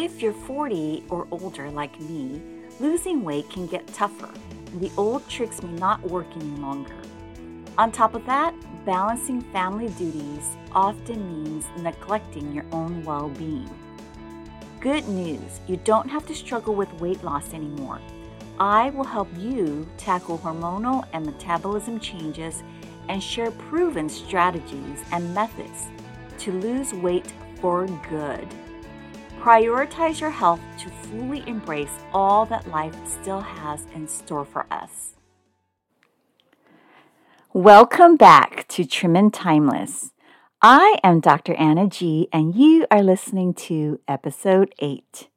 If you're 40 or older like me, losing weight can get tougher. and The old tricks may not work any longer. On top of that, balancing family duties often means neglecting your own well being. Good news, you don't have to struggle with weight loss anymore. I will help you tackle hormonal and metabolism changes and share proven strategies and methods to lose weight for good. Prioritize your health to fully embrace all that life still has in store for us. Welcome back to Trim and Timeless. I am Dr. Anna G, and you are listening to episode 8.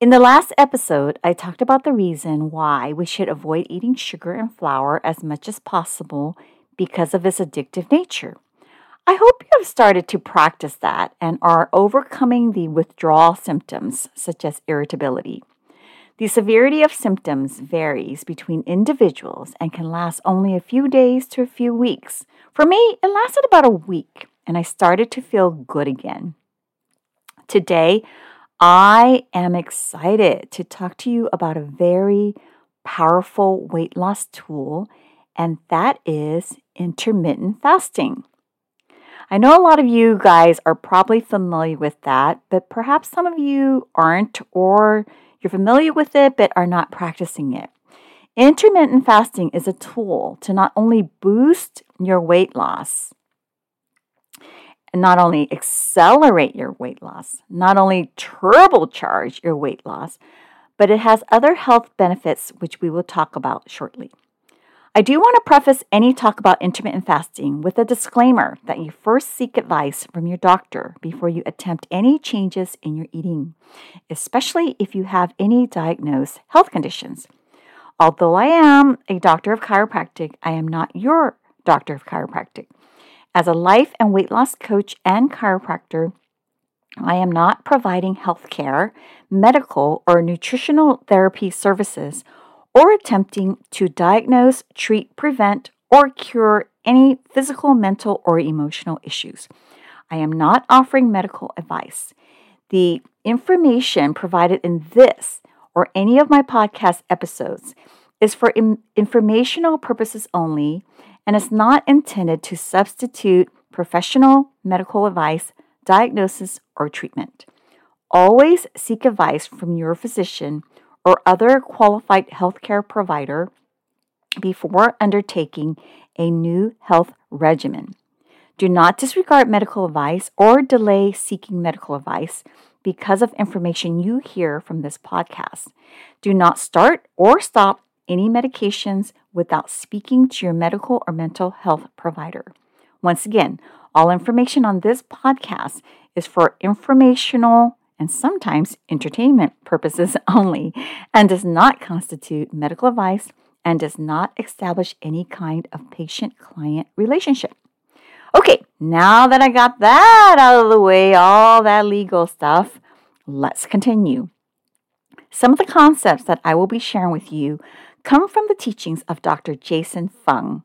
In the last episode, I talked about the reason why we should avoid eating sugar and flour as much as possible because of its addictive nature. I hope you have started to practice that and are overcoming the withdrawal symptoms, such as irritability. The severity of symptoms varies between individuals and can last only a few days to a few weeks. For me, it lasted about a week, and I started to feel good again. Today, I am excited to talk to you about a very powerful weight loss tool, and that is intermittent fasting. I know a lot of you guys are probably familiar with that, but perhaps some of you aren't, or you're familiar with it but are not practicing it. Intermittent fasting is a tool to not only boost your weight loss, and not only accelerate your weight loss, not only turbocharge your weight loss, but it has other health benefits which we will talk about shortly. I do want to preface any talk about intermittent fasting with a disclaimer that you first seek advice from your doctor before you attempt any changes in your eating, especially if you have any diagnosed health conditions. Although I am a doctor of chiropractic, I am not your doctor of chiropractic. As a life and weight loss coach and chiropractor, I am not providing health care, medical, or nutritional therapy services or attempting to diagnose, treat, prevent, or cure any physical, mental, or emotional issues. I am not offering medical advice. The information provided in this or any of my podcast episodes is for informational purposes only and is not intended to substitute professional medical advice, diagnosis, or treatment. Always seek advice from your physician or other qualified healthcare provider before undertaking a new health regimen. Do not disregard medical advice or delay seeking medical advice because of information you hear from this podcast. Do not start or stop any medications without speaking to your medical or mental health provider. Once again, all information on this podcast is for informational and sometimes entertainment purposes only, and does not constitute medical advice and does not establish any kind of patient client relationship. Okay, now that I got that out of the way, all that legal stuff, let's continue. Some of the concepts that I will be sharing with you come from the teachings of Dr. Jason Fung.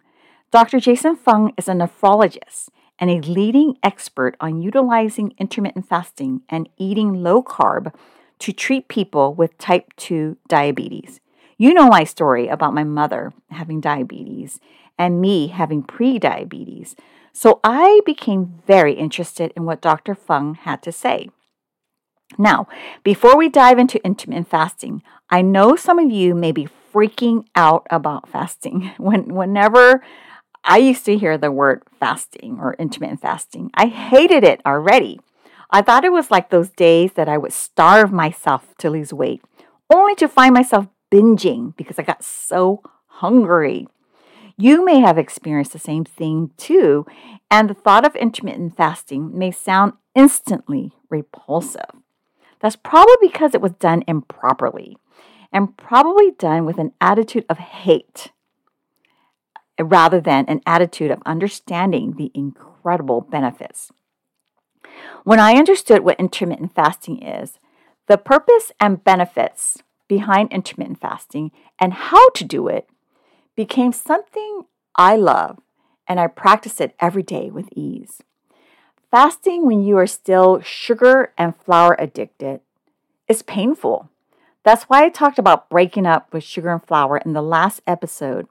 Dr. Jason Fung is a nephrologist and a leading expert on utilizing intermittent fasting and eating low carb to treat people with type 2 diabetes. You know my story about my mother having diabetes and me having pre-diabetes. So I became very interested in what Dr. Fung had to say. Now, before we dive into intermittent fasting, I know some of you may be freaking out about fasting. When whenever I used to hear the word fasting or intermittent fasting. I hated it already. I thought it was like those days that I would starve myself to lose weight, only to find myself binging because I got so hungry. You may have experienced the same thing too, and the thought of intermittent fasting may sound instantly repulsive. That's probably because it was done improperly and probably done with an attitude of hate rather than an attitude of understanding the incredible benefits. When I understood what intermittent fasting is, the purpose and benefits behind intermittent fasting and how to do it became something I love and I practice it every day with ease. Fasting when you are still sugar and flour addicted is painful. That's why I talked about breaking up with sugar and flour in the last episode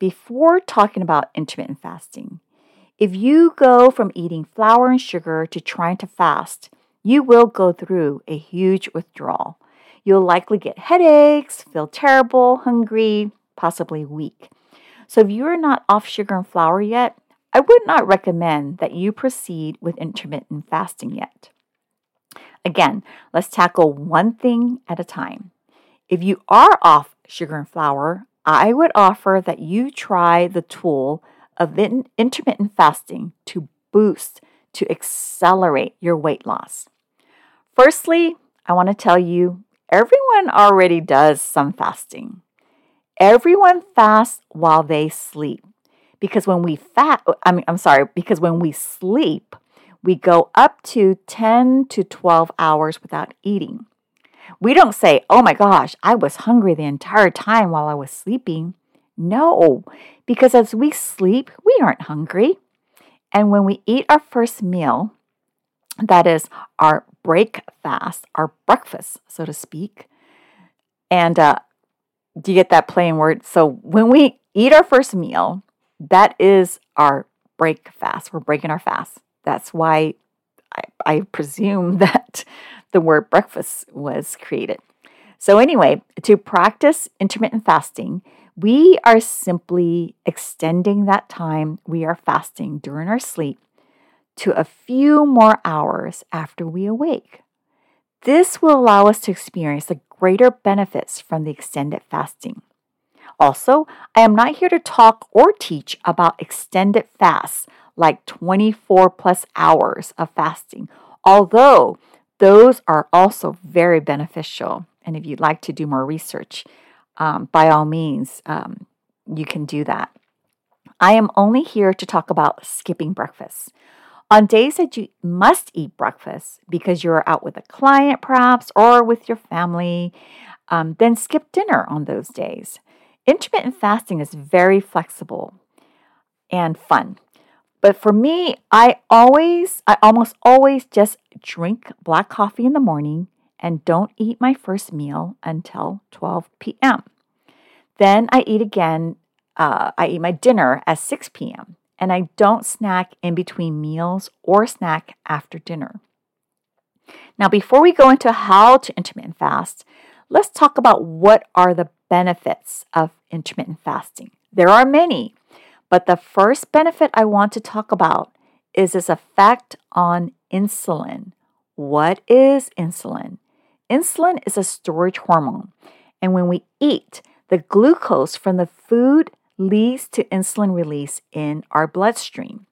before talking about intermittent fasting. If you go from eating flour and sugar to trying to fast, you will go through a huge withdrawal. You'll likely get headaches, feel terrible, hungry, possibly weak. So, if you are not off sugar and flour yet, I would not recommend that you proceed with intermittent fasting yet. Again, let's tackle one thing at a time. If you are off sugar and flour, I would offer that you try the tool of intermittent fasting to boost, to accelerate your weight loss. Firstly, I want to tell you everyone already does some fasting. Everyone fasts while they sleep. Because when we fat, oh, I mean, I'm sorry, because when we sleep, we go up to 10 to 12 hours without eating. We don't say, oh my gosh, I was hungry the entire time while I was sleeping. No, because as we sleep, we aren't hungry. And when we eat our first meal, that is our break fast, our breakfast, so to speak. And uh, do you get that plain word? So when we eat our first meal, that is our break fast. We're breaking our fast. That's why I, I presume that the word breakfast was created. So, anyway, to practice intermittent fasting, we are simply extending that time we are fasting during our sleep to a few more hours after we awake. This will allow us to experience the greater benefits from the extended fasting. Also, I am not here to talk or teach about extended fasts like 24 plus hours of fasting, although those are also very beneficial. And if you'd like to do more research, um, by all means, um, you can do that. I am only here to talk about skipping breakfast. On days that you must eat breakfast because you're out with a client, perhaps, or with your family, um, then skip dinner on those days. Intermittent fasting is very flexible and fun. But for me, I always, I almost always just drink black coffee in the morning and don't eat my first meal until 12 p.m. Then I eat again, uh, I eat my dinner at 6 p.m. and I don't snack in between meals or snack after dinner. Now, before we go into how to intermittent fast, let's talk about what are the benefits of intermittent fasting. There are many, but the first benefit I want to talk about is its effect on insulin. What is insulin? Insulin is a storage hormone, and when we eat, the glucose from the food leads to insulin release in our bloodstream.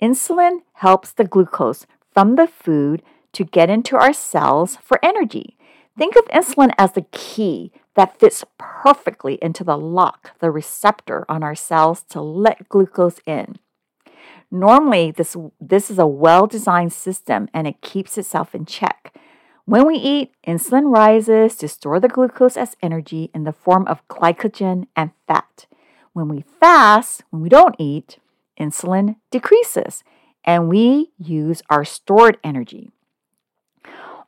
Insulin helps the glucose from the food to get into our cells for energy. Think of insulin as the key that fits perfectly into the lock, the receptor on our cells to let glucose in. Normally, this, this is a well designed system and it keeps itself in check. When we eat, insulin rises to store the glucose as energy in the form of glycogen and fat. When we fast, when we don't eat, insulin decreases and we use our stored energy.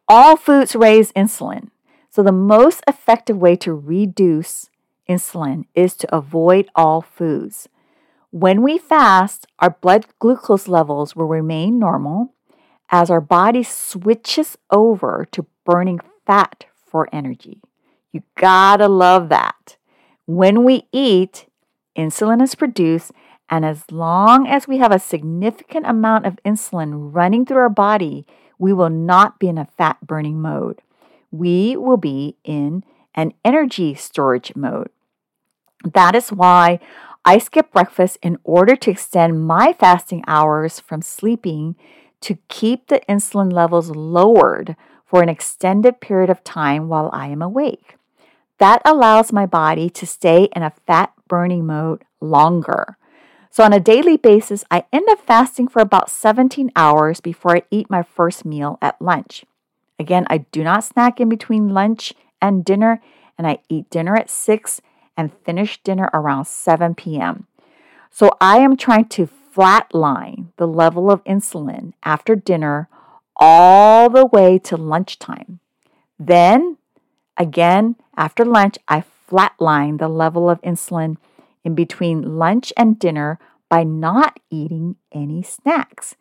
All foods raise insulin, so, the most effective way to reduce insulin is to avoid all foods. When we fast, our blood glucose levels will remain normal as our body switches over to burning fat for energy. You gotta love that. When we eat, insulin is produced, and as long as we have a significant amount of insulin running through our body, we will not be in a fat burning mode we will be in an energy storage mode. That is why I skip breakfast in order to extend my fasting hours from sleeping to keep the insulin levels lowered for an extended period of time while I am awake. That allows my body to stay in a fat burning mode longer. So, on a daily basis, I end up fasting for about 17 hours before I eat my first meal at lunch. Again, I do not snack in between lunch and dinner, and I eat dinner at 6 and finish dinner around 7 p.m. So I am trying to flatline the level of insulin after dinner all the way to lunchtime. Then, again, after lunch, I flatline the level of insulin in between lunch and dinner by not eating any snacks.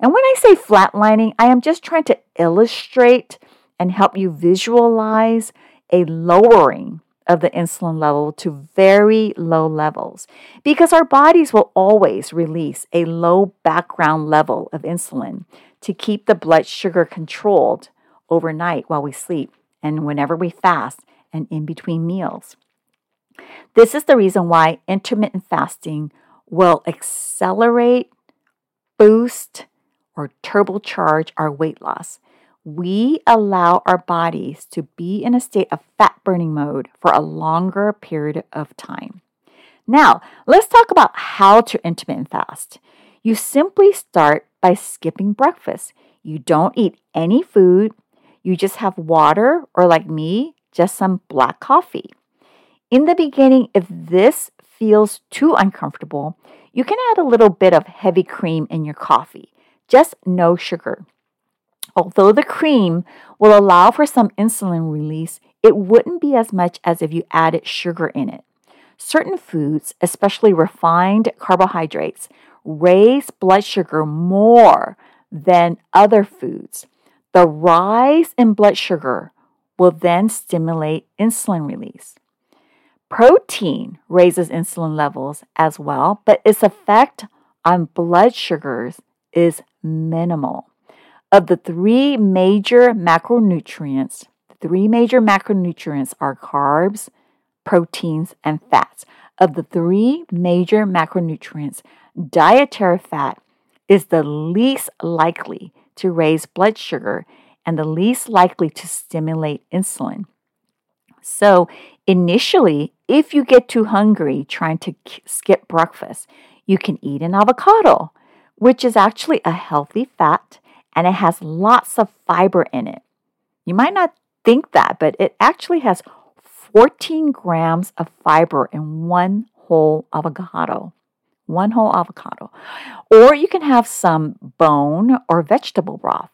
And when I say flatlining, I am just trying to illustrate and help you visualize a lowering of the insulin level to very low levels because our bodies will always release a low background level of insulin to keep the blood sugar controlled overnight while we sleep and whenever we fast and in between meals. This is the reason why intermittent fasting will accelerate, boost, or turbocharge our weight loss we allow our bodies to be in a state of fat burning mode for a longer period of time. Now, let's talk about how to intermittent fast. You simply start by skipping breakfast. You don't eat any food, you just have water, or like me, just some black coffee. In the beginning, if this feels too uncomfortable, you can add a little bit of heavy cream in your coffee, just no sugar. Although the cream will allow for some insulin release, it wouldn't be as much as if you added sugar in it. Certain foods, especially refined carbohydrates, raise blood sugar more than other foods. The rise in blood sugar will then stimulate insulin release. Protein raises insulin levels as well, but its effect on blood sugars is minimal. Of the three major macronutrients, the three major macronutrients are carbs, proteins, and fats. Of the three major macronutrients, dietary fat is the least likely to raise blood sugar and the least likely to stimulate insulin. So, initially, if you get too hungry trying to skip breakfast, you can eat an avocado, which is actually a healthy fat and it has lots of fiber in it. You might not think that, but it actually has 14 grams of fiber in one whole avocado. One whole avocado. Or you can have some bone or vegetable broth.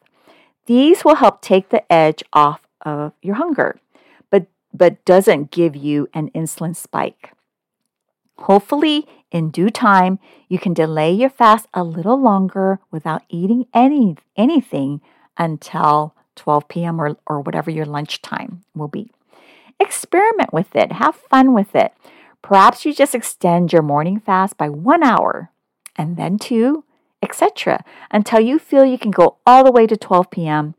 These will help take the edge off of your hunger, but, doesn't give you an insulin spike. Hopefully, in due time, you can delay your fast a little longer without eating any anything until 12 p.m. or, or whatever your lunchtime will be. Experiment with it, have fun with it. Perhaps you just extend your morning fast by one hour and then two, etc., until you feel you can go all the way to 12 p.m.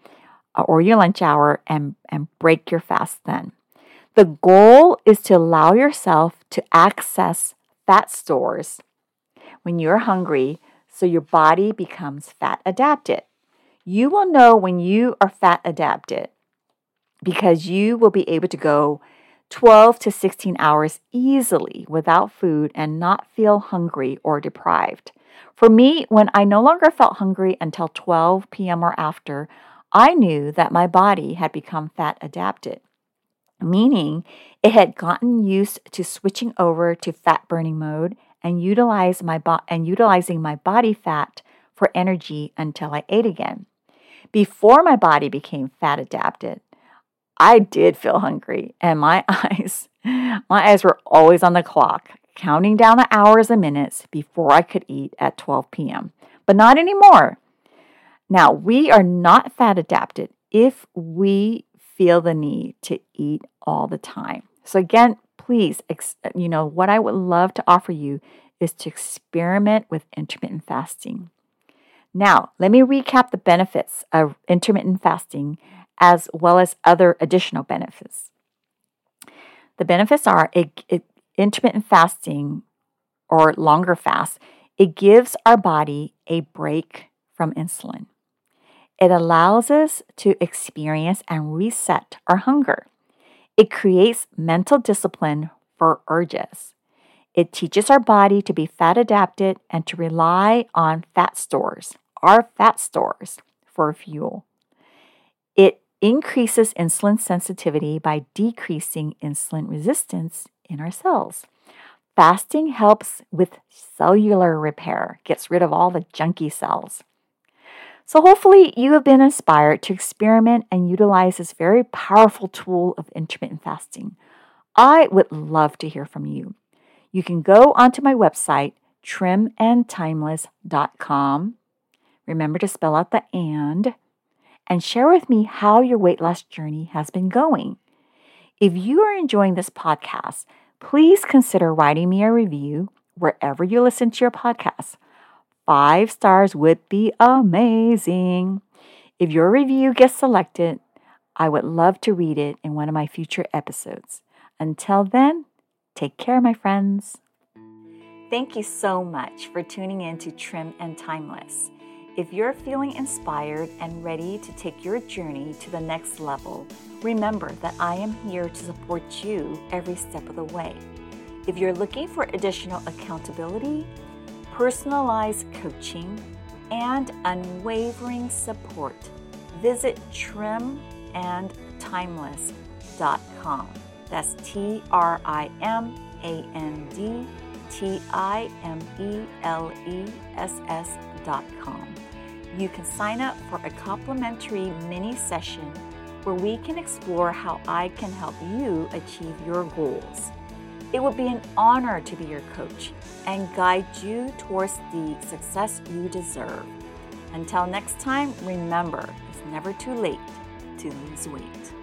Or your lunch hour and, and break your fast then. The goal is to allow yourself to access fat stores when you're hungry so your body becomes fat adapted. You will know when you are fat adapted because you will be able to go 12 to 16 hours easily without food and not feel hungry or deprived. For me, when I no longer felt hungry until 12 p.m. or after, I knew that my body had become fat adapted meaning it had gotten used to switching over to fat burning mode and utilize my bo- and utilizing my body fat for energy until I ate again. Before my body became fat adapted, I did feel hungry and my eyes my eyes were always on the clock, counting down the hours and minutes before I could eat at 12 p.m. But not anymore. Now, we are not fat adapted if we feel the need to eat all the time. So, again, please, you know, what I would love to offer you is to experiment with intermittent fasting. Now, let me recap the benefits of intermittent fasting as well as other additional benefits. The benefits are it, it, intermittent fasting or longer fast, it gives our body a break from insulin. It allows us to experience and reset our hunger. It creates mental discipline for urges. It teaches our body to be fat adapted and to rely on fat stores, our fat stores, for fuel. It increases insulin sensitivity by decreasing insulin resistance in our cells. Fasting helps with cellular repair, gets rid of all the junky cells. So, hopefully, you have been inspired to experiment and utilize this very powerful tool of intermittent fasting. I would love to hear from you. You can go onto my website, trimandtimeless.com. Remember to spell out the and and share with me how your weight loss journey has been going. If you are enjoying this podcast, please consider writing me a review wherever you listen to your podcast. Five stars would be amazing. If your review gets selected, I would love to read it in one of my future episodes. Until then, take care, my friends. Thank you so much for tuning in to Trim and Timeless. If you're feeling inspired and ready to take your journey to the next level, remember that I am here to support you every step of the way. If you're looking for additional accountability, personalized coaching, and unwavering support, visit trimandtimeless.com. That's T R I M A N D T I M E L E S S.com you can sign up for a complimentary mini session where we can explore how I can help you achieve your goals. It would be an honor to be your coach and guide you towards the success you deserve. Until next time, remember, it's never too late to lose weight.